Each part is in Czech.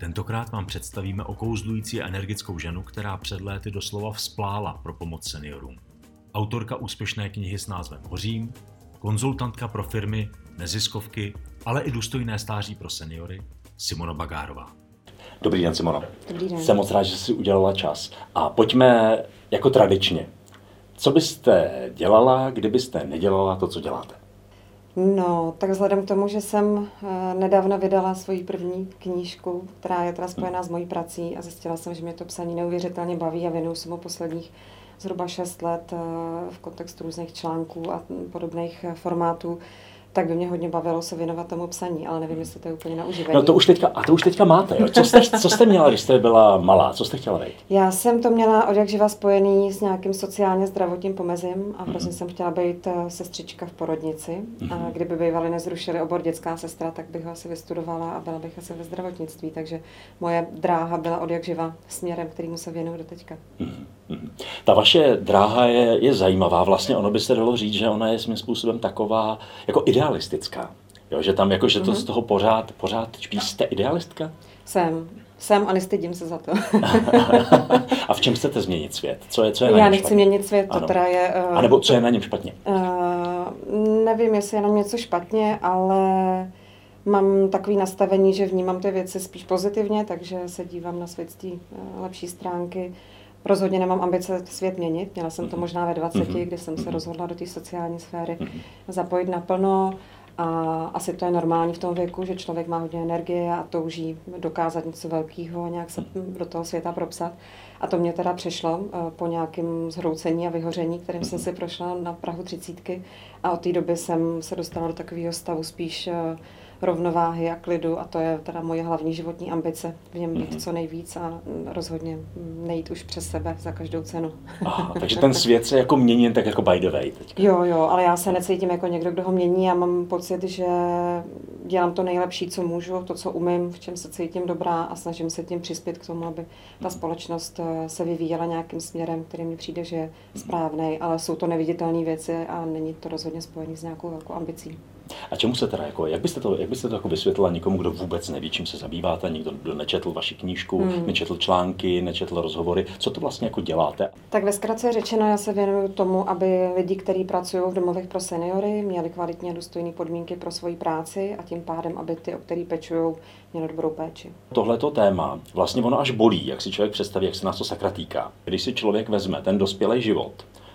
Tentokrát vám představíme okouzlující a energickou ženu, která před léty doslova vzplála pro pomoc seniorům. Autorka úspěšné knihy s názvem Hořím, konzultantka pro firmy, neziskovky, ale i důstojné stáří pro seniory, Simona Bagárová. Dobrý den, Simona. Dobrý den. Jsem moc rád, že jsi udělala čas. A pojďme jako tradičně. Co byste dělala, kdybyste nedělala to, co děláte? No, tak vzhledem k tomu, že jsem eh, nedávno vydala svoji první knížku, která je teda spojená s mojí prací a zjistila jsem, že mě to psaní neuvěřitelně baví a věnuju se mu posledních zhruba 6 let eh, v kontextu různých článků a podobných eh, formátů, tak by mě hodně bavilo se věnovat tomu psaní, ale nevím, jestli to je úplně na uživení. No to už teďka, a to už teďka máte, jo? Co jste, co jste měla, když jste byla malá? Co jste chtěla být? Já jsem to měla od jak živa spojený s nějakým sociálně zdravotním pomezím a hrozně mm-hmm. jsem chtěla být eh, sestřička v porodnici. Mm-hmm. A mhm. kdyby bývali nezrušili obor dětská sestra, tak bych ho asi vystudovala a byla bych asi ve zdravotnictví. Takže moje dráha byla od jak živa směrem, kterýmu se věnuju do teďka. Mm-hmm. Ta vaše dráha je, je zajímavá. Vlastně ono by se dalo říct, že ona je svým způsobem taková jako idealistická. Jo, že tam jako, že to mm-hmm. z toho pořád, pořád čpí. Jste idealistka? Jsem. Jsem a nestydím se za to. a v čem chcete změnit svět? Co je, co je Já na něm nechci špatně? měnit svět, to ano. teda je... Uh, a nebo co je na něm špatně? Uh, nevím, jestli je na něco špatně, ale mám takový nastavení, že vnímám ty věci spíš pozitivně, takže se dívám na svět z té uh, lepší stránky. Rozhodně nemám ambice svět měnit. Měla jsem to mhm. možná ve 20, mm-hmm. kdy jsem se mhm. rozhodla do té sociální sféry mm-hmm. zapojit naplno. A asi to je normální v tom věku, že člověk má hodně energie a touží dokázat něco velkého a nějak se do toho světa propsat. A to mě teda přešlo eh, po nějakém zhroucení a vyhoření, kterým jsem si prošla na Prahu třicítky. A od té doby jsem se dostala do takového stavu spíš eh, rovnováhy a klidu a to je teda moje hlavní životní ambice, v něm být mm-hmm. co nejvíc a rozhodně nejít už přes sebe za každou cenu. Aha, takže ten svět se jako mění tak jako by the way teďka. Jo, jo, ale já se necítím jako někdo, kdo ho mění a mám pocit, že dělám to nejlepší, co můžu, to, co umím, v čem se cítím dobrá a snažím se tím přispět k tomu, aby ta mhm. společnost eh, se vyvíjela nějakým směrem, který mi přijde, že je mhm. správný, ale jsou to neviditelné věci a není to rozhodně spojené s nějakou velkou ambicí. A čemu se teda jako, jak byste to, jak byste to jako vysvětlila někomu, kdo vůbec neví, čím se zabýváte, někdo, kdo nečetl vaši knížku, hmm. nečetl články, nečetl rozhovory, co to vlastně jako děláte? Tak ve zkratce řečeno, já se věnuju tomu, aby lidi, kteří pracují v domovech pro seniory, měli kvalitně důstojné podmínky pro svoji práci a tím pádem, aby ty, o který pečují, měli dobrou péči. Tohleto téma, vlastně ono až bolí, jak si člověk představí, jak se nás to sakra týká. Když si člověk vezme ten dospělý život,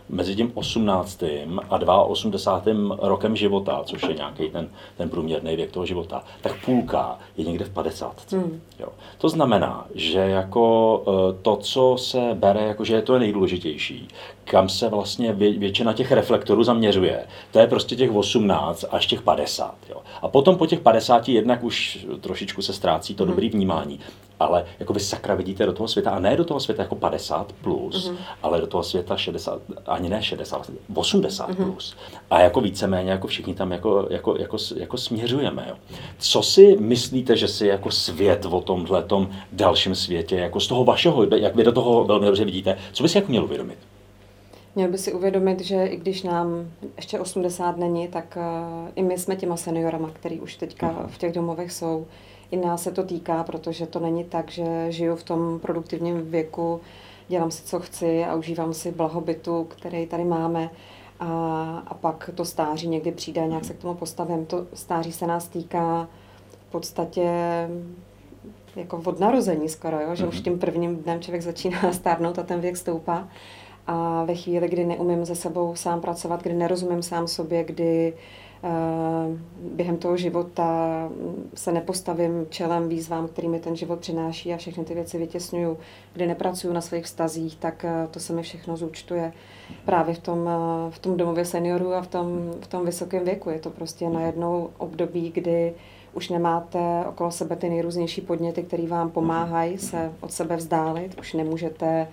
mezi tím 18. a 82. rokem života, což je nějaký ten, ten průměrný věk toho života, tak půlka je někde v 50. Hmm. Jo. To znamená, že jako eh, to, co se bere, jako že je to nejdůležitější, kam se vlastně vě, většina těch reflektorů zaměřuje, to je prostě těch 18 až těch 50. Jo. A potom po těch 50 jednak už trošičku se ztrácí to hmm. dobrý vnímání ale jako vy sakra vidíte do toho světa, a ne do toho světa jako 50 plus, mm-hmm. ale do toho světa 60, ani ne 60, 80 mm-hmm. plus. A jako víceméně jako všichni tam jako, jako, jako, jako směřujeme. Jo. Co si myslíte, že si jako svět o tomhle tom dalším světě, jako z toho vašeho, jak vy do toho velmi dobře vidíte, co by si jako měl uvědomit? Měl by si uvědomit, že i když nám ještě 80 není, tak uh, i my jsme těma seniorama, který už teďka mhm. v těch domovech jsou i nás se to týká, protože to není tak, že žiju v tom produktivním věku, dělám si, co chci a užívám si blahobytu, který tady máme. A, a pak to stáří někdy přijde a nějak se k tomu postavím. To stáří se nás týká v podstatě jako od narození skoro, jo? že už mhm. tím prvním dnem člověk začíná stárnout a ten věk stoupá. A ve chvíli, kdy neumím se sebou sám pracovat, kdy nerozumím sám sobě, kdy uh, Eh, během toho života se nepostavím čelem výzvám, kterými ten život přináší a všechny ty věci vytěsňuju, kdy nepracuju na svých vztazích, tak eh, to se mi všechno zúčtuje právě v tom, eh, v tom domově seniorů a v tom, v tom vysokém věku. Je to prostě najednou období, kdy už nemáte okolo sebe ty nejrůznější podněty, které vám pomáhají se od sebe vzdálit. Už nemůžete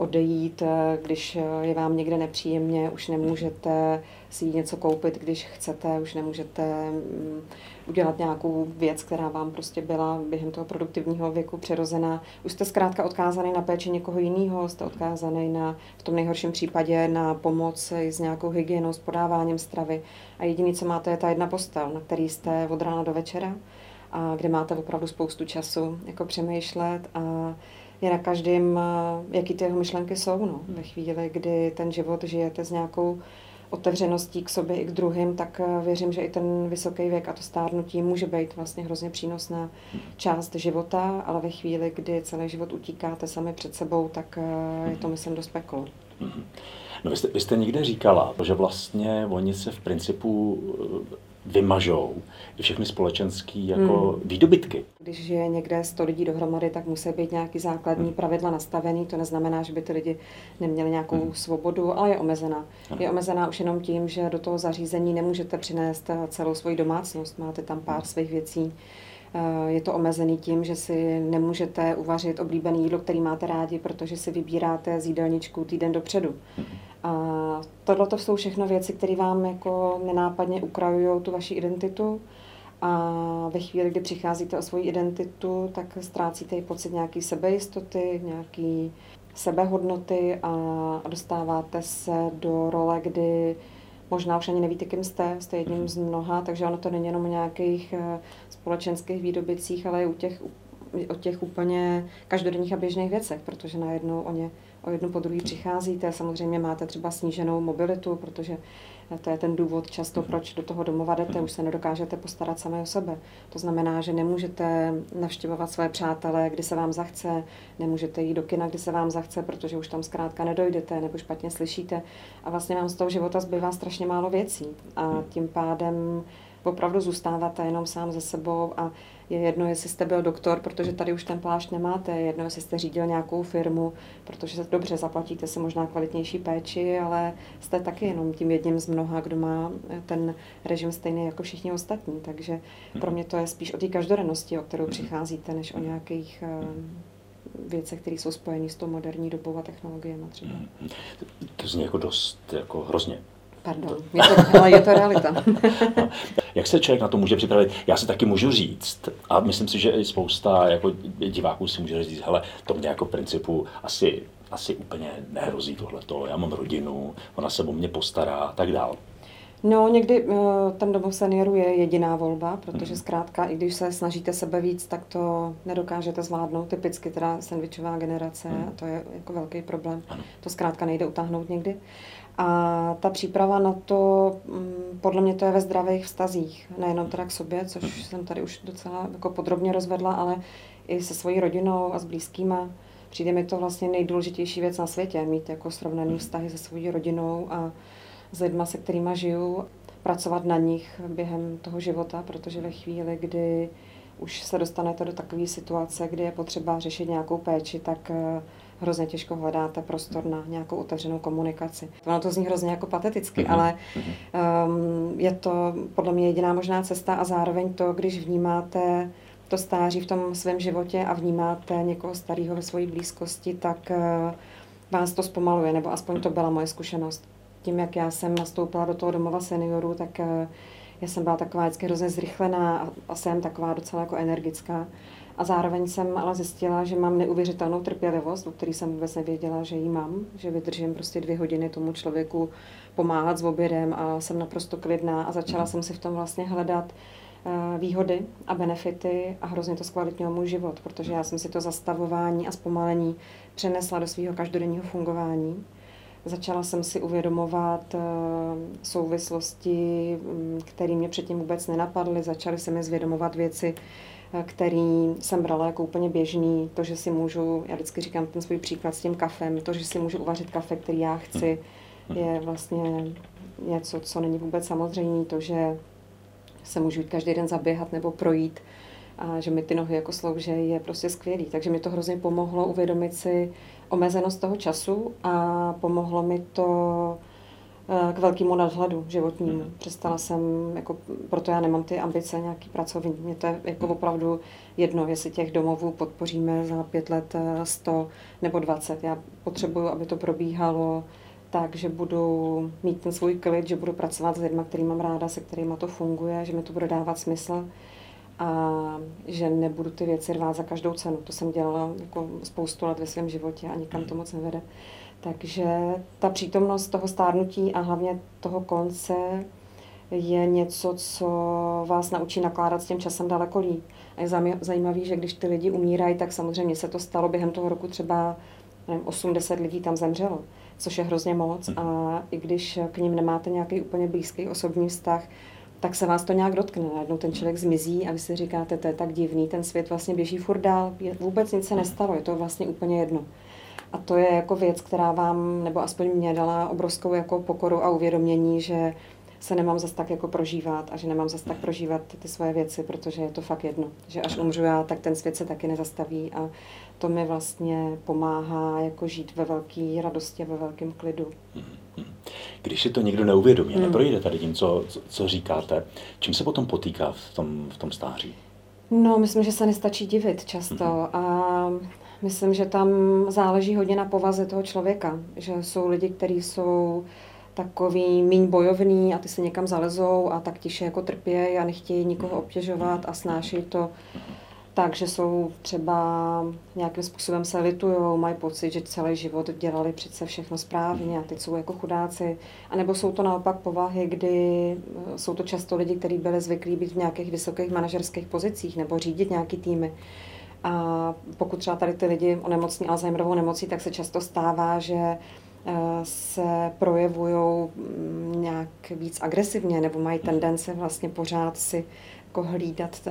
odejít, když je vám někde nepříjemně, už nemůžete si něco koupit, když chcete, už nemůžete mm, udělat nějakou věc, která vám prostě byla během toho produktivního věku přirozená. Už jste zkrátka odkázaný na péči někoho jiného, jste odkázaný na, v tom nejhorším případě na pomoc s nějakou hygienou, s podáváním stravy a jediný, co máte, je ta jedna postel, na který jste od rána do večera a kde máte opravdu spoustu času jako přemýšlet a je na každém, jaký ty jeho myšlenky jsou. No. Ve chvíli, kdy ten život žijete s nějakou otevřeností k sobě i k druhým, tak věřím, že i ten vysoký věk a to stárnutí může být vlastně hrozně přínosná část života, ale ve chvíli, kdy celý život utíkáte sami před sebou, tak je to, myslím, dost peklo. No vy jste, vy jste někde říkala, že vlastně oni se v principu vymažou i všechny společenské jako hmm. výdobytky. Když je někde 100 lidí dohromady, tak musí být nějaký základní hmm. pravidla nastavený. To neznamená, že by ty lidi neměli nějakou hmm. svobodu, ale je omezená. Hmm. Je omezená už jenom tím, že do toho zařízení nemůžete přinést celou svoji domácnost. Máte tam pár hmm. svých věcí. Eh, je to omezený tím, že si nemůžete uvařit oblíbené jídlo, který máte rádi, protože si vybíráte z jídelníčku týden dopředu. Hmm. A tohle to jsou všechno věci, které vám jako nenápadně ukrajují tu vaši identitu. A ve chvíli, kdy přicházíte o svoji identitu, tak ztrácíte i pocit nějaký sebejistoty, nějaký sebehodnoty a dostáváte se do role, kdy možná už ani nevíte, kým jste, jste jedním z mnoha, takže ono to není jenom o nějakých eh, společenských výdobicích, ale i u těch, o těch úplně každodenních a běžných věcech, protože najednou o ně o jednu po druhý přicházíte. Samozřejmě máte třeba sníženou mobilitu, protože to je ten důvod často, proč do toho domova jdete, už se nedokážete postarat sami o sebe. To znamená, že nemůžete navštěvovat své přátelé, kdy se vám zachce, nemůžete jít do kina, kdy se vám zachce, protože už tam zkrátka nedojdete nebo špatně slyšíte. A vlastně vám z toho života zbývá strašně málo věcí. A tím pádem opravdu zůstáváte jenom sám ze sebou a je jedno, jestli jste byl doktor, protože tady už ten plášť nemáte, je jedno, jestli jste řídil nějakou firmu, protože se dobře zaplatíte si možná kvalitnější péči, ale jste taky jenom tím jedním z mnoha, kdo má ten režim stejný jako všichni ostatní. Takže pro mě to je spíš o té každodennosti, o kterou přicházíte, než o nějakých eh, věcech, které jsou spojené s tou moderní dobou a technologiemi třeba. To zní jako dost jako hrozně. Pardon, je to, ale je to realita. Jak se člověk na to může připravit? Já si taky můžu říct, a myslím si, že i spousta jako diváků si může říct, hele, to mě jako principu asi, asi úplně nehrozí tohleto, já mám rodinu, ona se o mě postará a tak dál. No, někdy uh, ten domov seniorů je jediná volba, protože mhm. zkrátka, i když se snažíte sebe víc, tak to nedokážete zvládnout. Typicky teda sandvičová generace, mm. a to je jako velký problém. To zkrátka nejde utáhnout někdy. A ta příprava na to, mm, podle mě to je ve zdravých vztazích, nejenom teda k sobě, což jsem tady už docela jako podrobně rozvedla, ale i se svojí rodinou a s blízkýma. Přijde mi to vlastně nejdůležitější věc na světě, mít jako srovnaný vztahy se svojí rodinou a s lidma, se kterými žiju, pracovat na nich během toho života, protože ve chvíli, kdy už se dostanete do takové situace, kdy je potřeba řešit nějakou péči, tak eh, hrozně těžko hledáte prostor na nějakou otevřenou komunikaci. Ono to zní hrozně jako pateticky, mm-hmm. ale um, je to podle mě jediná možná cesta a zároveň to, když vnímáte to stáří v tom svém životě a vnímáte někoho starého ve své blízkosti, tak uh, vás to zpomaluje, nebo aspoň to byla moje zkušenost. Tím, jak já jsem nastoupila do toho domova seniorů, tak uh, já jsem byla taková vždycky hrozně zrychlená a, a jsem taková docela jako energická. A zároveň jsem ale zjistila, že mám neuvěřitelnou trpělivost, o který jsem vůbec nevěděla, že ji mám, že vydržím prostě dvě hodiny tomu člověku pomáhat s obědem a jsem naprosto klidná a začala jsem si v tom vlastně hledat eh, výhody a benefity a hrozně to zkvalitnilo můj život, protože já jsem si to zastavování a zpomalení přenesla do svého každodenního fungování. Začala jsem si uvědomovat eh, souvislosti, mm, které mě předtím vůbec nenapadly. Začaly se mi zvědomovat věci, který jsem brala jako úplně běžný. To, že si můžu, já vždycky říkám ten svůj příklad s tím kafem, to, že si můžu uvařit kafe, který já chci, mhm. je vlastně něco, co není vůbec samozřejmé. To, že se můžu jít každý den zaběhat nebo projít a že mi ty nohy jako slouží, je prostě skvělý. Takže mi to hrozně pomohlo uvědomit si omezenost toho času a pomohlo mi to k velkému nadhledu životnímu. Mm. Přestala jsem, jako, proto já nemám ty ambice nějaký pracovní. Mě to je jako opravdu jedno, jestli těch domovů podpoříme za pět let 100 nebo 20. Já potřebuju, aby to probíhalo tak, že budu mít ten svůj klid, že budu pracovat s lidmi, který mám ráda, se kterými to funguje, že mi to bude dávat smysl a že nebudu ty věci rvát za každou cenu. To jsem dělala jako spoustu let ve svém životě a nikam to moc nevede. Takže ta přítomnost toho stárnutí a hlavně toho konce je něco, co vás naučí nakládat s tím časem daleko líp. A je zajímavé, že když ty lidi umírají, tak samozřejmě se to stalo během toho roku třeba nevím, 80 lidí tam zemřelo, což je hrozně moc. Mhm. A i když k ním nemáte nějaký úplně blízký osobní vztah, tak se vás to nějak dotkne. Najednou ten člověk zmizí a vy si říkáte, to je tak divný, ten svět vlastně běží furt dál, vůbec nic se nestalo, je to vlastně úplně jedno. A to je jako věc, která vám, nebo aspoň mě dala obrovskou jako pokoru a uvědomění, že se nemám zase tak jako prožívat a že nemám zase tak prožívat ty svoje věci, protože je to fakt jedno. Že až umřu já, tak ten svět se taky nezastaví a to mi vlastně pomáhá jako žít ve velké radosti a ve velkém klidu. Když si to někdo neuvědomí, hmm. neprojde tady tím, co, co, říkáte, čím se potom potýká v tom, v tom stáří? No, myslím, že se nestačí divit často hmm. a myslím, že tam záleží hodně na povaze toho člověka, že jsou lidi, kteří jsou takový míň bojovný a ty se někam zalezou a tak tiše jako trpějí a nechtějí nikoho obtěžovat a snáší to tak, že jsou třeba nějakým způsobem se litujou, mají pocit, že celý život dělali přece všechno správně a teď jsou jako chudáci. A nebo jsou to naopak povahy, kdy eh, jsou to často lidi, kteří byli zvyklí být v nějakých vysokých manažerských pozicích nebo řídit nějaký týmy. A pokud třeba tady ty lidi onemocní Alzheimerovou nemocí, tak se často stává, že eh, se projevují mm, nějak víc agresivně nebo mají tendence vlastně pořád si jako hlídat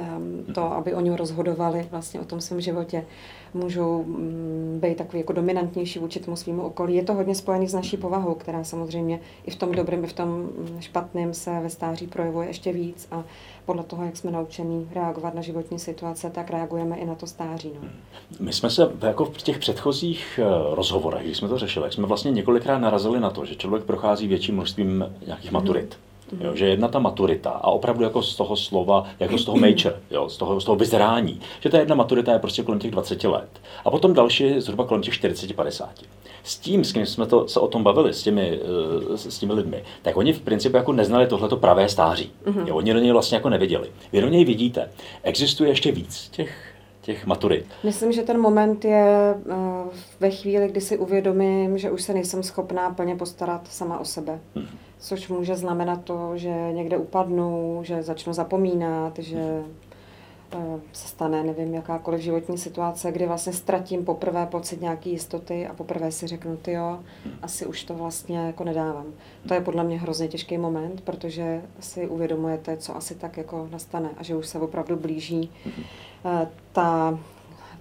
to, aby oni rozhodovali vlastně o tom svém životě. Můžou mm, být takový jako dominantnější vůči tomu svýmu okolí. Je to hodně spojený s naší povahou, která samozřejmě i v tom dobrém, i v tom špatném se ve stáří projevuje ještě víc a podle toho, jak jsme naučení reagovat na životní situace, tak reagujeme i na to stáří. No. My jsme se jako v těch předchozích eh, rozhovorech, když jsme to řešili, jsme vlastně několikrát narazili na to, že člověk prochází větším množstvím nějakých maturit. Mm Mm-hmm. Jo, že jedna ta maturita a opravdu jako z toho slova, jako z toho major, jo, z, toho, z toho vyzrání, že ta jedna maturita je prostě kolem těch 20 let. A potom další je zhruba kolem těch 40-50. S tím, s kým jsme to, se o tom bavili, s těmi, eh, s těmi lidmi, tak oni v principu jako neznali tohleto pravé stáří. Mm-hmm. Jo, oni do něj vlastně jako neviděli. Vy do něj vidíte. Existuje ještě víc těch těch maturit? Myslím, že ten moment je eh, ve chvíli, kdy si uvědomím, že už se nejsem schopná plně postarat sama o sebe. Hmm což může znamenat to, že někde upadnu, že začnu zapomínat, že eh, se stane, nevím, jakákoliv životní situace, kdy vlastně ztratím poprvé pocit nějaký jistoty a poprvé si řeknu, ty jo, asi už to vlastně jako nedávám. To je podle mě hrozně těžký moment, protože si uvědomujete, co asi tak jako nastane a že už se opravdu blíží eh, ta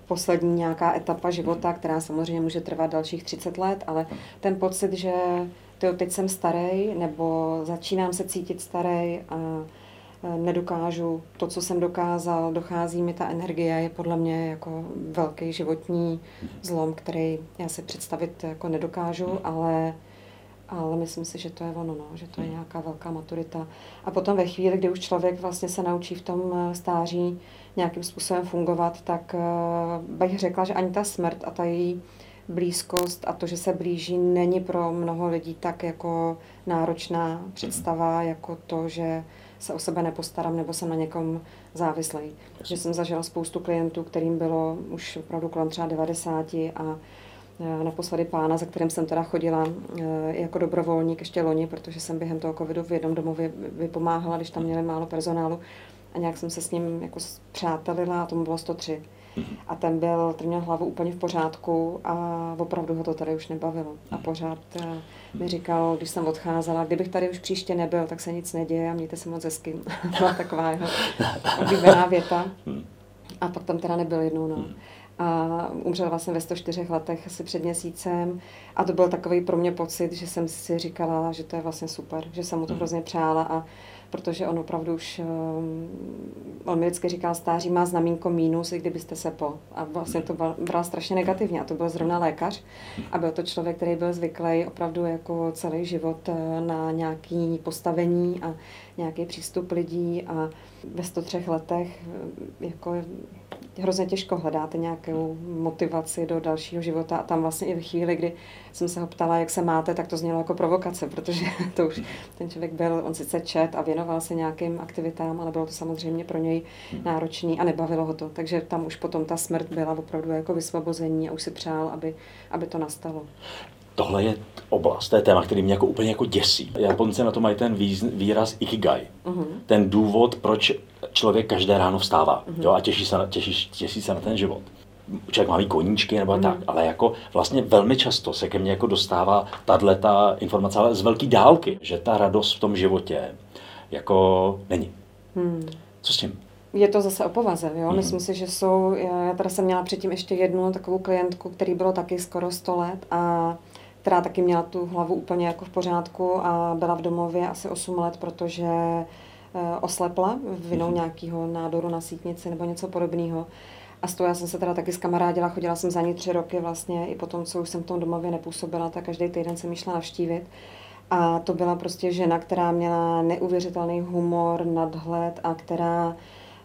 poslední nějaká etapa života, která samozřejmě může trvat dalších 30 let, ale ten pocit, že tyjo, teď jsem starý, nebo začínám se cítit starý a nedokážu to, co jsem dokázal, dochází mi ta energie, je podle mě jako velký životní zlom, který já si představit jako nedokážu, ale, ale myslím si, že to je ono, no, že to je nějaká velká maturita. A potom ve chvíli, kdy už člověk vlastně se naučí v tom eh, stáří nějakým způsobem fungovat, tak uh, bych řekla, že ani ta smrt a ta její blízkost a to, že se blíží, není pro mnoho lidí tak jako náročná představa, jako to, že se o sebe nepostarám nebo jsem na někom závislý. Že jsem zažila spoustu klientů, kterým bylo už opravdu kolem třeba 90 a e, naposledy pána, za kterým jsem teda chodila e, jako dobrovolník ještě loni, protože jsem během toho covidu v jednom domově vypomáhala, když tam měli málo personálu a nějak jsem se s ním jako přátelila a tomu bylo 103. A ten byl, ten měl hlavu úplně v pořádku a opravdu ho to tady už nebavilo. A pořád eh, mi říkal, když jsem odcházela, kdybych tady už příště nebyl, tak se nic neděje a mějte se moc hezky. Byla taková jeho oblíbená věta. A pak tam teda nebyl jednou, no. A umřel vlastně ve 104 letech, asi před měsícem. A to byl takový pro mě pocit, že jsem si říkala, že to je vlastně super, že jsem mu to hrozně přála a protože on opravdu už, um, on mi vždycky říkal, stáří má znamínko mínus, i kdybyste se po. A vlastně to bral strašně negativně a to byl zrovna lékař a byl to člověk, který byl zvyklý opravdu jako celý život eh, na nějaký postavení a nějaký přístup lidí a ve 103 letech eh, jako hrozně těžko hledáte nějakou motivaci do dalšího života a tam vlastně i v chvíli, kdy jsem se ho ptala, jak se máte, tak to znělo jako provokace, protože to už ten člověk byl, on sice čet a věnoval se nějakým aktivitám, ale bylo to samozřejmě pro něj náročný a nebavilo ho to. Takže tam už potom ta smrt byla opravdu jako vysvobození a už si přál, aby, aby to nastalo. Tohle je oblast, to je téma, který mě jako úplně jako děsí. Japonci na to mají ten výraz ikigai. Uh-huh. Ten důvod, proč člověk každé ráno vstává uh-huh. jo, a těší se, na, těší, těší se na ten život. Člověk má koníčky nebo uh-huh. tak, ale jako vlastně velmi často se ke mně jako dostává tahle ta informace, ale z velké dálky, že ta radost v tom životě jako není. Hmm. Co s tím? Je to zase o povaze, jo? Hmm. Myslím si, že jsou, já teda jsem měla předtím ještě jednu takovou klientku, který bylo taky skoro 100 let a která taky měla tu hlavu úplně jako v pořádku a byla v domově asi 8 let, protože eh, oslepla vinou mhm. nějakého nádoru na sítnici nebo něco podobného. A z toho já jsem se teda taky s kamarádila, chodila jsem za ní tři roky vlastně, i potom, co už jsem v tom domově nepůsobila, tak každý týden jsem šla navštívit. A to byla prostě žena, která měla neuvěřitelný humor, nadhled a která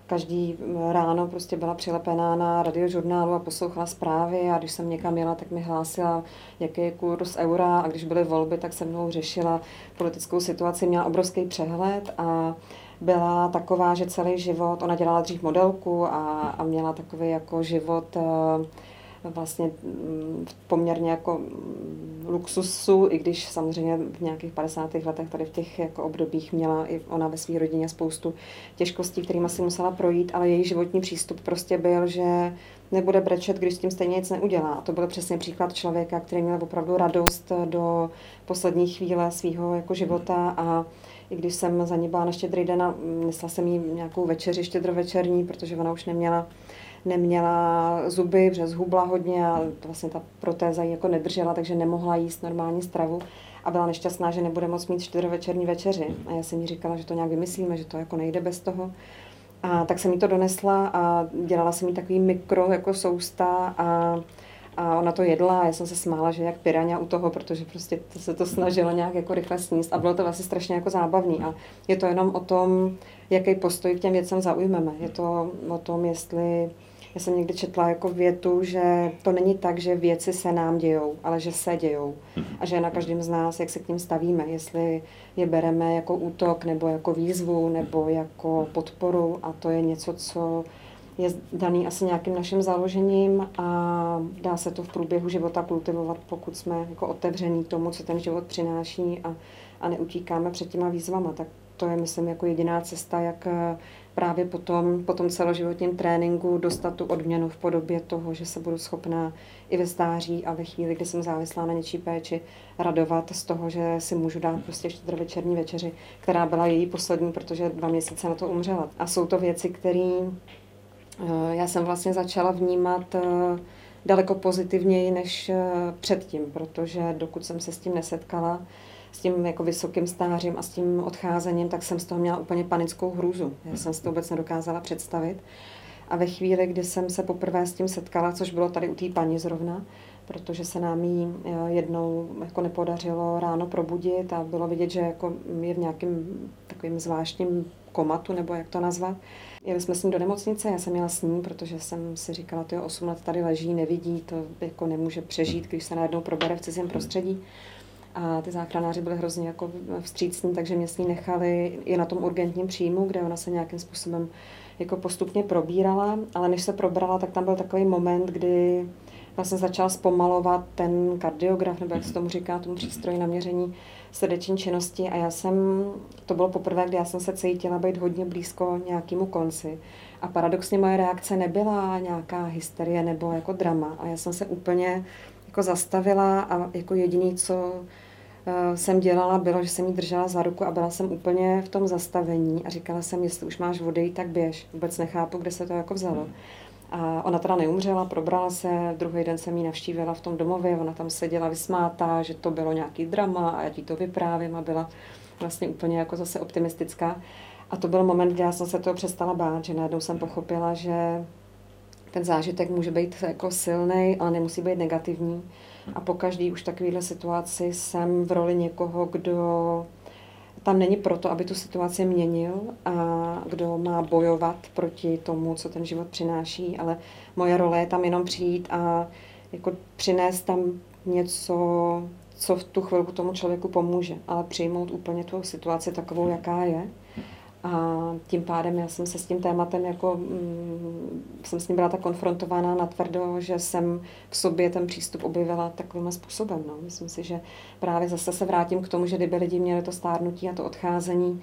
každý ráno prostě byla přilepená na radiožurnálu a poslouchala zprávy a když jsem někam jela, tak mi hlásila, jaký je kurz eura a když byly volby, tak se mnou řešila politickou situaci, měla obrovský přehled a byla taková, že celý život, ona dělala dřív modelku a, a měla takový jako život uh, vlastně mm, poměrně jako mm, luxusu, i když samozřejmě v nějakých 50. letech tady v těch jako obdobích měla i ona ve své rodině spoustu těžkostí, kterými si musela projít, ale její životní přístup prostě byl, že nebude brečet, když s tím stejně nic neudělá. A to byl přesně příklad člověka, který měl opravdu radost do poslední chvíle svého jako života a i když jsem za ní byla na štědrý den a nesla jsem jí nějakou večeři štědrovečerní, protože ona už neměla neměla zuby, protože zhubla hodně a vlastně ta protéza ji jako nedržela, takže nemohla jíst normální stravu a byla nešťastná, že nebude moct mít čtyřvečerní večeři. A já jsem jí říkala, že to nějak vymyslíme, že to jako nejde bez toho. A tak jsem jí to donesla a dělala jsem jí takový mikro jako sousta a, a ona to jedla a já jsem se smála, že jak piraňa u toho, protože prostě to se to snažila nějak jako rychle sníst a bylo to vlastně strašně jako zábavný a je to jenom o tom, jaký postoj k těm věcem zaujmeme. Je to o tom, jestli já jsem někdy četla jako větu, že to není tak, že věci se nám dějou, ale že se dějou. Mhm. A že je na každém z nás, jak se k ním stavíme, jestli je bereme jako útok, nebo jako výzvu, nebo jako podporu. A to je něco, co je daný asi nějakým naším založením a dá se to v průběhu života kultivovat, pokud jsme jako otevření tomu, co ten život přináší a, a neutíkáme před těma výzvama. Tak to je, myslím, jako jediná cesta, jak právě potom, po tom celoživotním tréninku dostat tu odměnu v podobě toho, že se budu schopná i ve stáří a ve chvíli, kdy jsem závislá na něčí péči, radovat z toho, že si můžu dát prostě večerní večeři, která byla její poslední, protože dva měsíce na to umřela. A jsou to věci, které eh, já jsem vlastně začala vnímat eh, daleko pozitivněji než eh, předtím, protože dokud jsem se s tím nesetkala, s tím jako vysokým stářím a s tím odcházením, tak jsem z toho měla úplně panickou hrůzu. Já jsem si to vůbec nedokázala představit. A ve chvíli, kdy jsem se poprvé s tím setkala, což bylo tady u té paní zrovna, protože se nám jí eh, jednou jako nepodařilo ráno probudit a bylo vidět, že jako je v nějakém takovým zvláštním komatu, nebo jak to nazvat. Jeli jsme s ní do nemocnice, já jsem měla s ní, protože jsem si říkala, že 8 let tady leží, nevidí, to jako nemůže přežít, když se najednou probere v cizím prostředí. A ty záchranáři byli hrozně jako vstřícní, takže mě s ní nechali i na tom urgentním příjmu, kde ona se nějakým způsobem jako postupně probírala, ale než se probrala, tak tam byl takový moment, kdy vlastně začal zpomalovat ten kardiograf, nebo jak se tomu říká, tomu přístroji na měření srdeční činnosti. A já jsem, to bylo poprvé, kdy já jsem se cítila být hodně blízko nějakému konci. A paradoxně moje reakce nebyla nějaká hysterie nebo jako drama, a já jsem se úplně jako zastavila a jako jediný, co jsem dělala, bylo, že jsem jí držela za ruku a byla jsem úplně v tom zastavení a říkala jsem, jestli už máš vody, tak běž. Vůbec nechápu, kde se to jako vzalo. A ona teda neumřela, probrala se, druhý den jsem ji navštívila v tom domově, ona tam seděla vysmátá, že to bylo nějaký drama a já ti to vyprávím a byla vlastně úplně jako zase optimistická. A to byl moment, kdy já jsem se toho přestala bát, že najednou jsem pochopila, že ten zážitek může být jako silný, ale nemusí být negativní a po každý už takovéhle situaci jsem v roli někoho, kdo tam není proto, aby tu situaci měnil a kdo má bojovat proti tomu, co ten život přináší, ale moje role je tam jenom přijít a jako přinést tam něco, co v tu chvilku tomu člověku pomůže, ale přijmout úplně tu situaci takovou, jaká je A tím pádem já jsem se s tím tématem jako, mm, jsem s ním byla tak konfrontována na tvrdo, že jsem v sobě ten přístup objevila takovým způsobem. No. Myslím si, že právě zase se vrátím k tomu, že kdyby lidi měli to stárnutí a to odcházení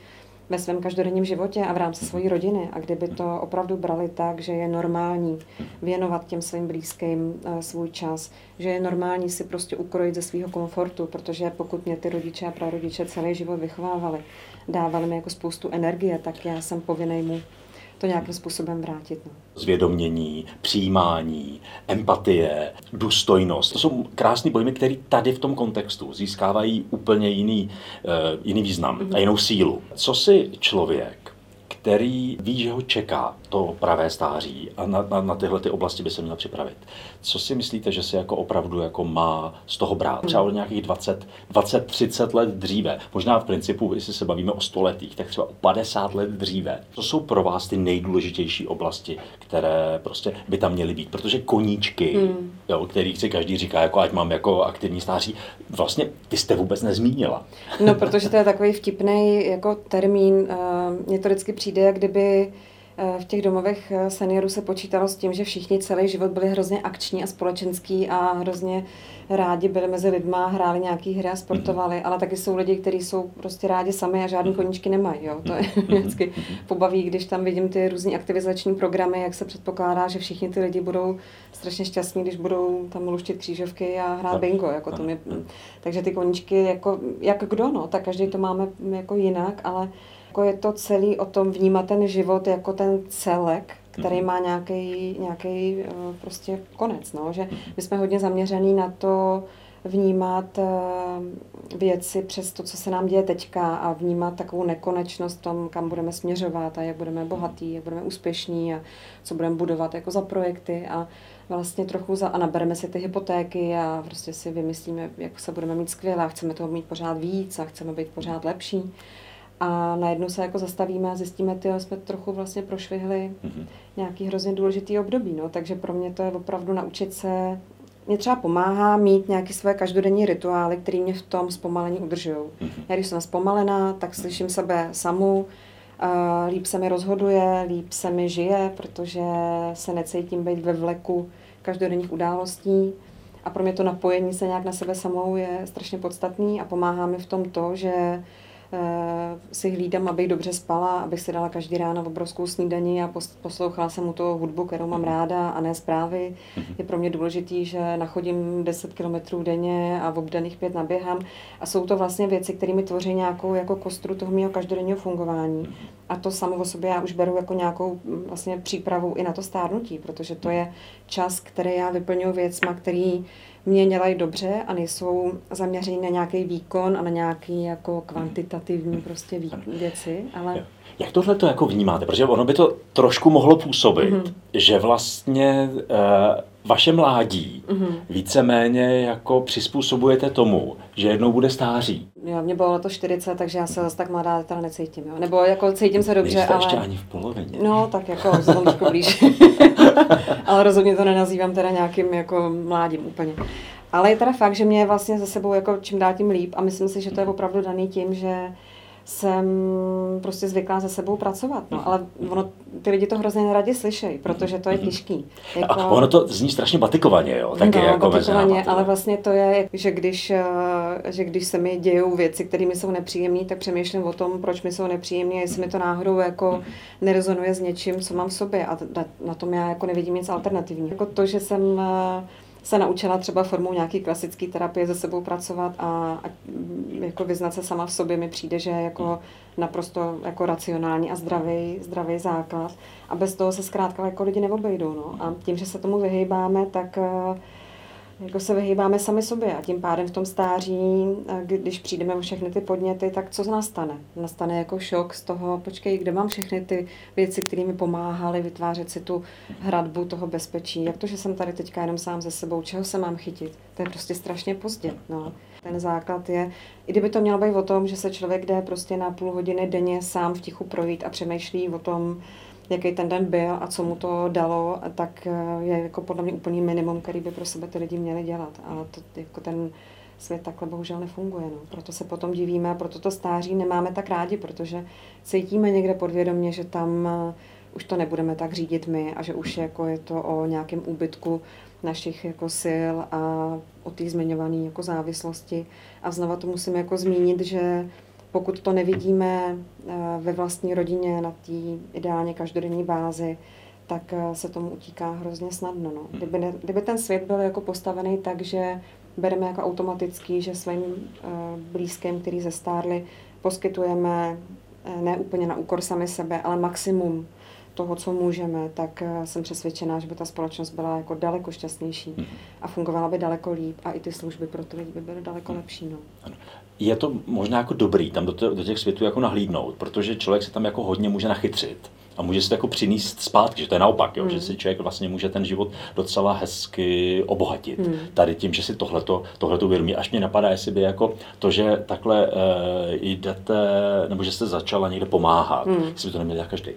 ve svém každodenním životě a v rámci své rodiny. A kdyby to opravdu brali tak, že je normální věnovat těm svým blízkým uh, svůj čas, že je normální si prostě ukrojit ze svého komfortu, protože pokud mě ty rodiče a prarodiče celý život vychovávali, dávali mi jako spoustu energie, tak já jsem povinný mu to nějakým způsobem vrátit. No. Zvědomění, přijímání, empatie, důstojnost. To jsou krásné pojmy, které tady v tom kontextu získávají úplně jiný, uh, jiný význam mm-hmm. a jinou sílu. Co si člověk který ví, že ho čeká to pravé stáří a na, na, na tyhle ty oblasti by se měl připravit. Co si myslíte, že si jako opravdu jako má z toho brát? Třeba o nějakých 20, 20, 30 let dříve. Možná v principu, jestli se bavíme o stoletích, tak třeba o 50 let dříve. To jsou pro vás ty nejdůležitější oblasti, které prostě by tam měly být. Protože koníčky, hmm. jo, kterých si každý říká, jako ať mám jako aktivní stáří, vlastně ty jste vůbec nezmínila. No, protože to je takový vtipný jako termín. Uh, mě to vždycky přijde, jak kdyby eh, v těch domovech eh, seniorů se počítalo s tím, že všichni celý život byli hrozně akční a společenský a hrozně rádi byli mezi lidma, hráli nějaký hry a sportovali, mm-hmm. ale taky jsou lidi, kteří jsou prostě rádi sami a žádný koníčky nemají. Jo? To je mm-hmm. vždycky pobaví, když tam vidím ty různé aktivizační programy, jak se předpokládá, že všichni ty lidi budou strašně šťastní, když budou tam luštit křížovky a hrát bingo. Jako to mě, takže ty koníčky, jako, jak kdo, no, tak každý to máme jako jinak, ale jako je to celý o tom vnímat ten život jako ten celek, který mhm. má nějaký, nějaký eh, prostě konec. No? Že my jsme hodně zaměřený na to vnímat eh, věci přes to, co se nám děje teďka a vnímat takovou nekonečnost v tom, kam budeme směřovat a jak budeme bohatí, jak budeme úspěšní a co budeme budovat jako za projekty a vlastně trochu za, a nabereme si ty hypotéky a prostě si vymyslíme, jak se budeme mít skvěle a chceme toho mít pořád víc a chceme být pořád lepší a najednou se jako zastavíme a zjistíme, že jsme trochu vlastně prošvihli mm-hmm. nějaký hrozně důležitý období, no, takže pro mě to je opravdu naučit se mě třeba pomáhá mít nějaké své každodenní rituály, které mě v tom zpomalení udržují. Mm-hmm. Já když jsem zpomalená, tak slyším sebe samu, uh, líp se mi rozhoduje, líp se mi žije, protože se necítím být ve vleku každodenních událostí. A pro mě to napojení se nějak na sebe samou je strašně podstatný a pomáhá mi v tom to, že si hlídám, abych dobře spala, abych si dala každý ráno obrovskou snídaní a poslouchala jsem mu to hudbu, kterou mám ráda a ne zprávy. Mhm. Je pro mě důležitý, že nachodím 10 kilometrů denně a v obdaných pět naběhám. A jsou to vlastně věci, které mi tvoří nějakou jako kostru toho mého každodenního fungování. A to samo o sobě já už beru jako nějakou mm, vlastně přípravu i na to stárnutí, protože to je čas, který já vyplňuji věcma, který mě dělají dobře a nejsou zaměření na nějaký výkon a na nějaký jako kvantitativní prostě vý, věci, ale... Jak tohle to jako vnímáte? Protože ono by to trošku mohlo působit, mm-hmm. že vlastně e, vaše mládí mm-hmm. víceméně jako přizpůsobujete tomu, že jednou bude stáří. Jo, mě bylo to 40, takže já se zase tak mladá teda necítím. Jo. Nebo jako cítím se dobře, Nejste ale... ještě ani v polovině. No, tak jako jsem trošku blíž. ale rozhodně to nenazývám teda nějakým jako mládím úplně. Ale je teda fakt, že mě vlastně za sebou jako čím dál tím líp a myslím si, že to je opravdu daný tím, že jsem prostě zvyklá se sebou pracovat. No, ale ono, ty lidi to hrozně neradi slyšejí, protože to je mhm. těžký. Jako... A ono to zní strašně batikovaně, jo? Taky no, jako batikovaně, ale vlastně to je, že když, eh, že když se mi dějou věci, které mi jsou nepříjemné, tak přemýšlím o tom, proč mi jsou nepříjemné a jestli mi to náhodou jako mhm. nerezonuje s něčím, co mám v sobě a na tom já jako nevidím nic alternativního. Jako to, že jsem eh, se naučila třeba formou nějaký klasické terapie se sebou pracovat a, a jako vyznat se sama v sobě mi přijde, že jako naprosto jako racionální a zdravý, zdravý základ. A bez toho se zkrátka jako lidi neobejdou. No. A tím, že se tomu vyhýbáme, tak uh, jako se vyhýbáme sami sobě a tím pádem v tom stáří, když přijdeme o všechny ty podněty, tak co nastane? Nastane jako šok z toho, počkej, kde mám všechny ty věci, které mi pomáhaly vytvářet si tu hradbu toho bezpečí. Jak to, že jsem tady teďka jenom sám ze sebou, čeho se mám chytit? To je prostě strašně pozdě. No. Ten základ je, i kdyby to mělo být o tom, že se člověk jde prostě na půl hodiny denně sám v tichu projít a přemýšlí o tom, jaký ten den byl a co mu to dalo, tak eh, je jako podle mě úplný minimum, který by pro sebe ty lidi měli dělat. Ale to jako ten svět takhle bohužel nefunguje. No. Proto se potom divíme a proto to stáří nemáme tak rádi, protože cítíme někde podvědomě, že tam uh, už to nebudeme tak řídit my a že už jako je to o nějakém úbytku našich jako sil a o té zmiňované jako závislosti. A znova to musím jako zmínit, že pokud to nevidíme uh, ve vlastní rodině na té ideálně každodenní bázi, tak uh, se tomu utíká hrozně snadno. No. Kdyby, ne, kdyby ten svět byl jako postavený tak, že bereme jako automatický, že svým uh, blízkým, který zestárli, poskytujeme ne úplně na úkor sami sebe, ale maximum toho, co můžeme, tak jsem přesvědčená, že by ta společnost byla jako daleko šťastnější hmm. a fungovala by daleko líp a i ty služby pro ty lidi by byly daleko hmm. lepší. No. Je to možná jako dobrý tam do, do těch světů jako nahlídnout, protože člověk se tam jako hodně může nachytřit a může se to jako přinést zpátky, že to je naopak, jo, mm. že hmm. si člověk vlastně může ten život docela hezky obohatit. Mm. Tady tím, že si tohleto, tohleto uvědomí. Až mě napadá, jestli by jako to, že takhle uh, jdete, nebo že jste začala někde pomáhat, mm. jestli by to neměl každý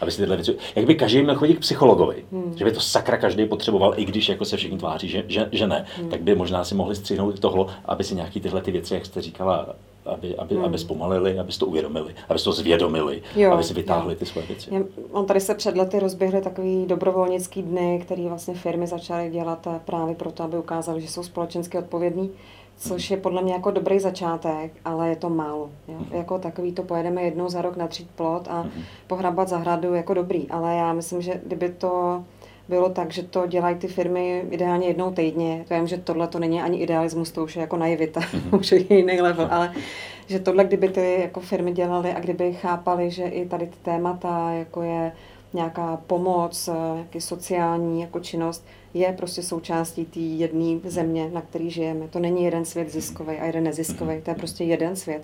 aby si tyhle věci, jak by každý měl chodit k psychologovi, hmm. že by to sakra každý potřeboval, i když jako se všichni tváří, že, že, že ne, hmm. tak by možná si mohli střihnout tohle, aby si nějaký tyhle ty věci, jak jste říkala, aby, aby, hmm. aby zpomalili, aby to uvědomili, aby to zvědomili, jo, aby si vytáhli jo. ty svoje věci. On tady se před lety rozběhly takový dobrovolnický dny, které vlastně firmy začaly dělat právě proto, aby ukázali, že jsou společensky odpovědní, což je podle mě jako dobrý začátek, ale je to málo. Jo? Hmm. Jako takový to pojedeme jednou za rok na třít plot a hmm. pohrabat zahradu jako dobrý, ale já myslím, že kdyby to bylo tak, že to dělají ty firmy ideálně jednou týdně. To vím, že tohle to není ani idealismus, to už je jako naivita, mm-hmm. už je jiný level, ale že tohle, kdyby ty jako firmy dělaly a kdyby chápali, že i tady ty témata, jako je nějaká pomoc, jaký sociální jako činnost, je prostě součástí té jedné země, na který žijeme. To není jeden svět ziskový a jeden neziskový, to je prostě jeden svět.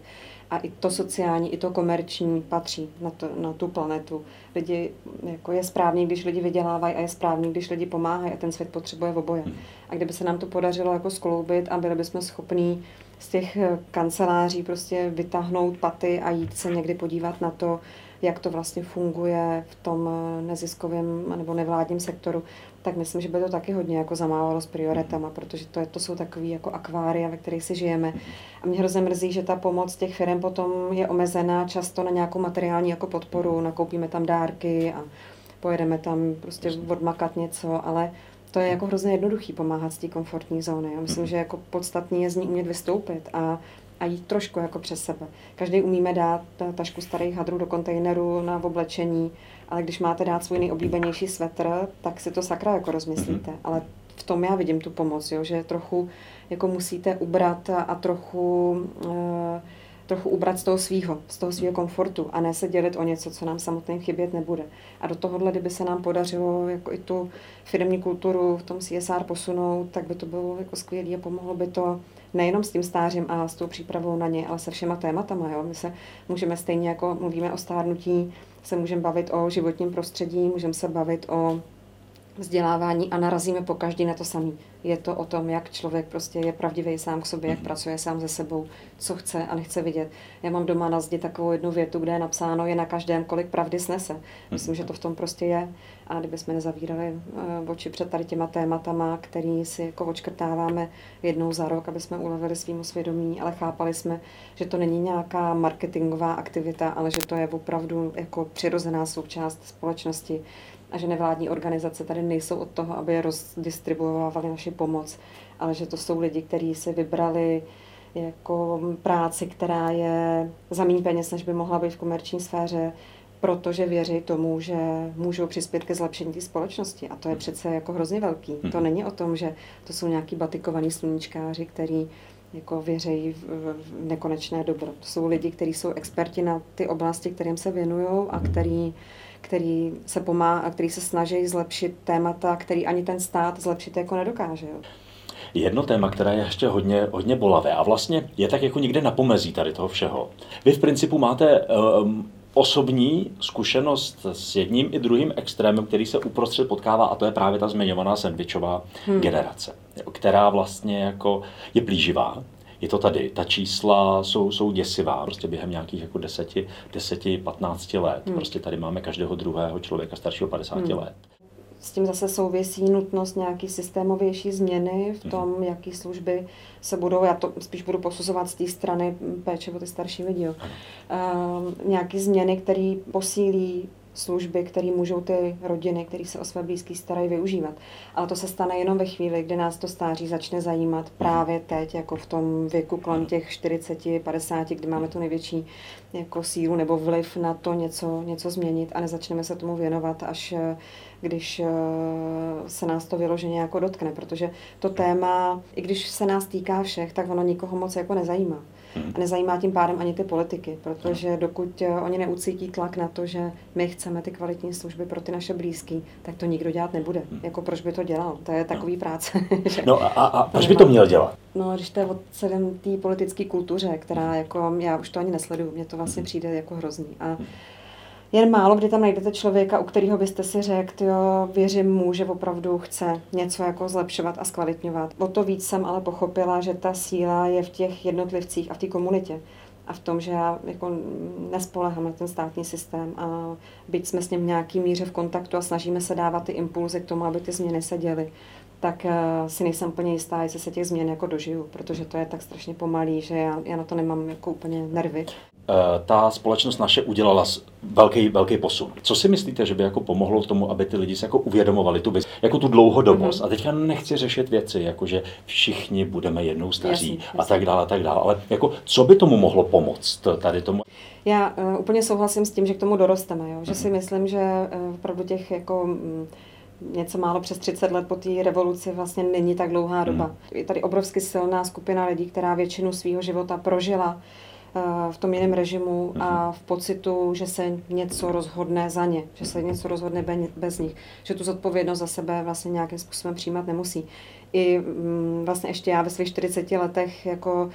A i to sociální, i to komerční patří na, to, na tu planetu. Lidi, jako je správný, když lidi vydělávají a je správný, když lidi pomáhají a ten svět potřebuje v oboje. A kdyby se nám to podařilo jako skloubit a byli bychom schopní z těch eh, kanceláří prostě vytáhnout paty a jít se někdy podívat na to, jak to vlastně funguje v tom eh, neziskovém nebo nevládním sektoru, tak myslím, že by to taky hodně jako zamávalo s prioritama, protože to, je, to jsou takové jako akvária, ve kterých si žijeme. A mě hrozně mrzí, že ta pomoc těch firm potom je omezená často na nějakou materiální jako podporu, nakoupíme tam dárky a pojedeme tam prostě odmakat něco, ale to je jako hrozně jednoduchý pomáhat z té komfortní zóny. Já myslím, že jako podstatný je z ní umět vystoupit a a jít trošku jako přes sebe. Každý umíme dát tašku starých hadrů do kontejneru na oblečení, ale když máte dát svůj nejoblíbenější svetr, tak si to sakra jako rozmyslíte. Mm-hmm. Ale v tom já vidím tu pomoc, jo, že trochu jako musíte ubrat a trochu, uh, trochu ubrat z toho svýho, z toho svého komfortu a ne se dělit o něco, co nám samotným chybět nebude. A do tohohle, kdyby se nám podařilo jako i tu firmní kulturu v tom CSR posunout, tak by to bylo jako skvělé a pomohlo by to nejenom s tím stářím a s tou přípravou na ně, ale se všema tématama. Jo? My se můžeme stejně jako mluvíme o stárnutí, se můžeme bavit o životním prostředí, můžeme se bavit o vzdělávání a narazíme po každý na to samý. Je to o tom, jak člověk prostě je pravdivý sám k sobě, jak mhm. pracuje sám se sebou, co chce a nechce vidět. Já mám doma na zdi takovou jednu větu, kde je napsáno, je na každém, kolik pravdy snese. Myslím, že to v tom prostě je. A kdybychom nezavírali uh, oči před tady těma tématama, který si jako očkrtáváme jednou za rok, aby jsme ulevili svým svědomí, ale chápali jsme, že to není nějaká marketingová aktivita, ale že to je opravdu jako přirozená součást společnosti, a že nevládní organizace tady nejsou od toho, aby rozdistribuovali naši pomoc, ale že to jsou lidi, kteří si vybrali jako práci, která je za méně peněz, než by mohla být v komerční sféře, protože věří tomu, že můžou přispět ke zlepšení té společnosti. A to je přece jako hrozně velký. To mhm. není o tom, že to jsou nějaký batikovaní sluníčkáři, který jako věřejí v, nekonečné dobro. To jsou lidi, kteří jsou experti na ty oblasti, kterým se věnují a který který se pomáhá, který se snaží zlepšit témata, který ani ten stát zlepšit jako nedokáže. Jo. Jedno téma, které je ještě hodně, hodně bolavé a vlastně je tak jako někde na pomezí tady toho všeho. Vy v principu máte um, osobní zkušenost s jedním i druhým extrémem, který se uprostřed potkává a to je právě ta zmiňovaná sandvičová hmm. generace, která vlastně jako je plíživá, je to tady. Ta čísla jsou, jsou děsivá, prostě během nějakých jako 10, 10 15 let. Hmm. Prostě tady máme každého druhého člověka staršího 50 hmm. let. S tím zase souvisí nutnost nějaký systémovější změny v tom, jaký služby se budou, já to spíš budu posuzovat z té strany péče o ty starší lidi, jo. Uh, nějaký změny, které posílí služby, které můžou ty rodiny, které se o své blízké starají, využívat. Ale to se stane jenom ve chvíli, kdy nás to stáří začne zajímat právě teď, jako v tom věku kolem těch 40, 50, kdy máme tu největší jako sílu nebo vliv na to něco, něco změnit a nezačneme se tomu věnovat, až když eh, se nás to vyloženě jako dotkne, protože to téma, i když se nás týká všech, tak ono nikoho moc jako nezajímá. Hmm. A nezajímá tím pádem ani ty politiky, protože dokud eh, oni neucítí tlak na to, že my chceme ty kvalitní služby pro ty naše blízký, tak to nikdo dělat nebude. Hmm. Jako proč by to dělal? To je takový no. práce. no a, a, a proč by to měl dělat? No, když to je od celém té politické kultuře, která jako, já už to ani nesleduju, mně to vlastně hmm. přijde jako hrozný. A jen málo kdy tam najdete člověka, u kterého byste si řekl, jo, věřím mu, že opravdu chce něco jako zlepšovat a zkvalitňovat. O to víc jsem ale pochopila, že ta síla je v těch jednotlivcích a v té komunitě a v tom, že já jako nespolehám na ten státní systém a byť jsme s ním v nějaký míře v kontaktu a snažíme se dávat ty impulzy k tomu, aby ty změny se děly, tak uh, si nejsem úplně jistá, jestli se těch změn jako dožiju, protože to je tak strašně pomalý, že já, já na to nemám jako úplně nervy. Eh, ta společnost naše udělala velký, velký posun. Co si myslíte, že by jako pomohlo tomu, aby ty lidi se jako uvědomovali tu věc, jako tu dlouhodobost? Mm-hmm. A teďka nechci řešit věci, jako že všichni budeme jednou staří jasný, jasný. a tak dále, a tak dále. Ale jako, co by tomu mohlo pomoct tady tomu? Já uh, úplně souhlasím s tím, že k tomu dorosteme, jo? že mm-hmm. si myslím, že uh, opravdu těch jako um, něco málo přes 30 let po té revoluci vlastně není tak dlouhá doba. Mm. Je tady obrovsky silná skupina lidí, která většinu svého života prožila Eh, v tom jiném režimu a mhm. v pocitu, že se něco rozhodne za ně, že se něco rozhodne bez nich, že tu zodpovědnost za sebe vlastně nějakým způsobem přijímat nemusí. I mm, vlastně ještě já ve svých 40 letech jako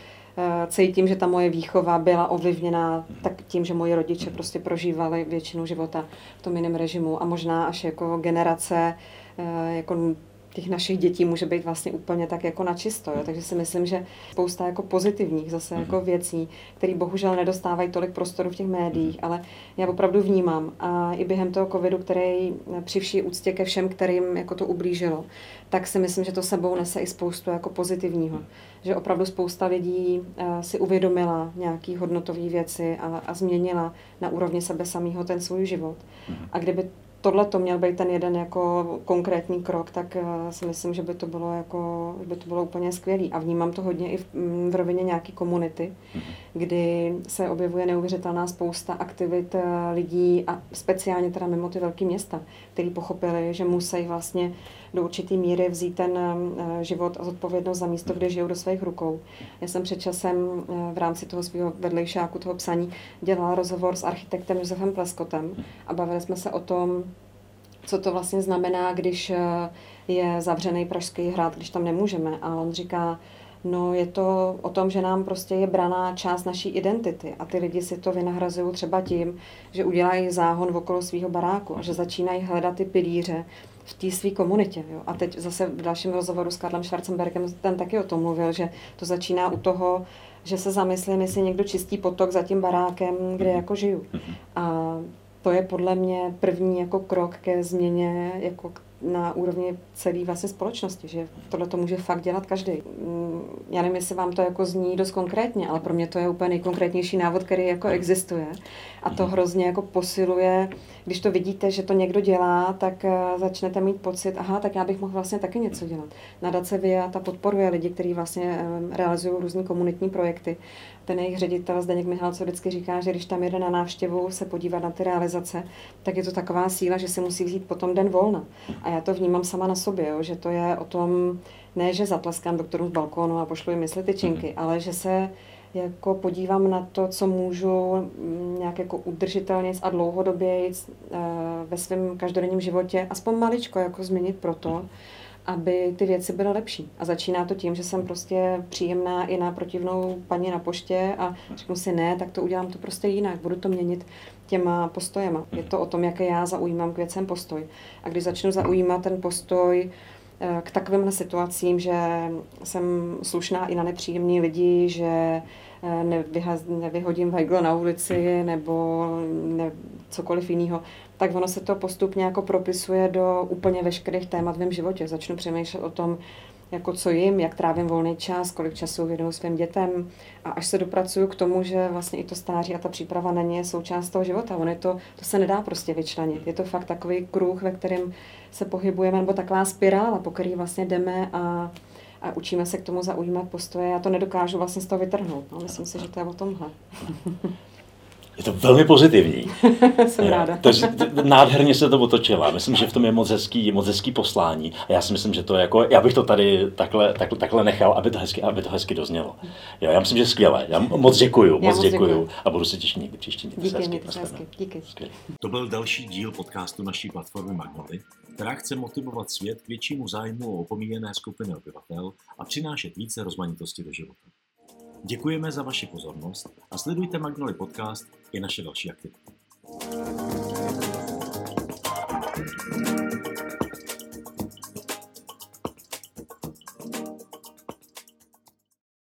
cítím, že ta moje výchova byla ovlivněná tak tím, že moji rodiče prostě prožívali většinu života v tom jiném režimu a možná až jako generace eh, jako těch našich dětí může být vlastně úplně tak jako načisto. Jo? Takže si myslím, že spousta jako pozitivních zase jako mhm. věcí, které bohužel nedostávají tolik prostoru v těch médiích, mhm. ale já opravdu vnímám a i během toho covidu, který při vší úctě ke všem, kterým jako to ublížilo, tak si myslím, že to sebou nese i spoustu jako pozitivního. Mhm. Že opravdu spousta lidí uh, si uvědomila nějaký hodnotové věci a, a změnila na úrovni sebe samého ten svůj život. A kdyby tohle to měl být ten jeden jako konkrétní krok, tak uh, si myslím, že by to bylo jako, by to bylo úplně skvělý. A vnímám to hodně i v, mm, v rovině nějaký komunity, mm-hmm. kdy se objevuje neuvěřitelná spousta aktivit uh, lidí a speciálně teda mimo ty velké města, kteří pochopili, že musí vlastně do určité míry vzít ten uh, život a zodpovědnost za místo, kde žijou do svých rukou. Já jsem před časem uh, v rámci toho svého vedlejšáku, toho psaní, dělala rozhovor s architektem Josefem Pleskotem a bavili jsme se o tom, co to vlastně znamená, když eh, je zavřený Pražský hrad, když tam nemůžeme. A on říká, no je to o tom, že nám prostě je braná část naší identity a ty lidi si to vynahrazují třeba tím, že udělají záhon okolo svého baráku a že začínají hledat ty pilíře v té své komunitě. Jo. A teď zase v dalším rozhovoru s Karlem Schwarzenbergem ten taky o tom mluvil, že to začíná u toho, že se zamyslím, jestli někdo čistí potok za tím barákem, kde jako žiju. Mhm. A to je podle mě první jako krok ke změně jako na úrovni celé vlastně společnosti, že tohle to může fakt dělat každý. Mm, já nevím, jestli vám to jako zní dost konkrétně, ale pro mě to je úplně nejkonkrétnější návod, který jako existuje. A to mhm. hrozně jako posiluje, když to vidíte, že to někdo dělá, tak eh, začnete mít pocit, aha, tak já bych mohl vlastně taky něco dělat. Nadace VIA ta podporuje lidi, kteří vlastně eh, realizují různé komunitní projekty. Ten jejich ředitel Zdeněk Michal, co vždycky říká, že když tam jede na návštěvu se podívat na ty realizace, tak je to taková síla, že si musí vzít potom den volna. A já to vnímám sama na sobě, jo, že to je o tom, ne, že zatleskám doktorům z balkónu a pošlu jim mysli tyčinky, mm. ale že se jako podívám na to, co můžu mm, nějak jako udržitelně a dlouhodobě eh, ve svém každodenním životě aspoň maličko jako změnit proto, aby ty věci byly lepší. A začíná to tím, že jsem prostě příjemná i na protivnou paní na poště a řeknu si ne, tak to udělám to prostě jinak, budu to měnit těma postojema. Je to o tom, jaké já zaujímám k věcem postoj. A když začnu zaujímat ten postoj eh, k takovým situacím, že jsem slušná i na nepříjemní lidi, že nevyhaz, nevyhodím vajglo na ulici nebo ne, cokoliv jiného, tak ono se to postupně jako propisuje do úplně veškerých témat v mém životě. Začnu přemýšlet o tom, jako co jim, jak trávím volný čas, kolik času věnuju svým dětem a až se dopracuju k tomu, že vlastně i to stáří a ta příprava na ně je součást toho života. On je to, to se nedá prostě vyčlenit. Je to fakt takový kruh, ve kterém se pohybujeme, nebo taková spirála, po který vlastně jdeme a, a učíme se k tomu zaujímat postoje. Já to nedokážu vlastně z toho vytrhnout. No, myslím si, že to je o tomhle. Je to velmi pozitivní. Jsem ráda. To, nádherně se to otočila. Myslím, že v tom je moc hezký, moc hezký poslání. A já si myslím, že to je jako, já bych to tady takhle, takhle, takhle nechal, aby to, hezky, aby to hezky doznělo. Jo, já myslím, že skvěle. Já moc děkuju, moc, moc děkuju. děkuju. A budu se těšit někdy příští. Díky, hezky, hezky. Díky. To byl další díl podcastu naší platformy Magnoly, která chce motivovat svět k většímu zájmu o opomíjené skupiny obyvatel a přinášet více rozmanitosti do života. Děkujeme za vaši pozornost a sledujte Magnoli Podcast i naše další aktivity. thank you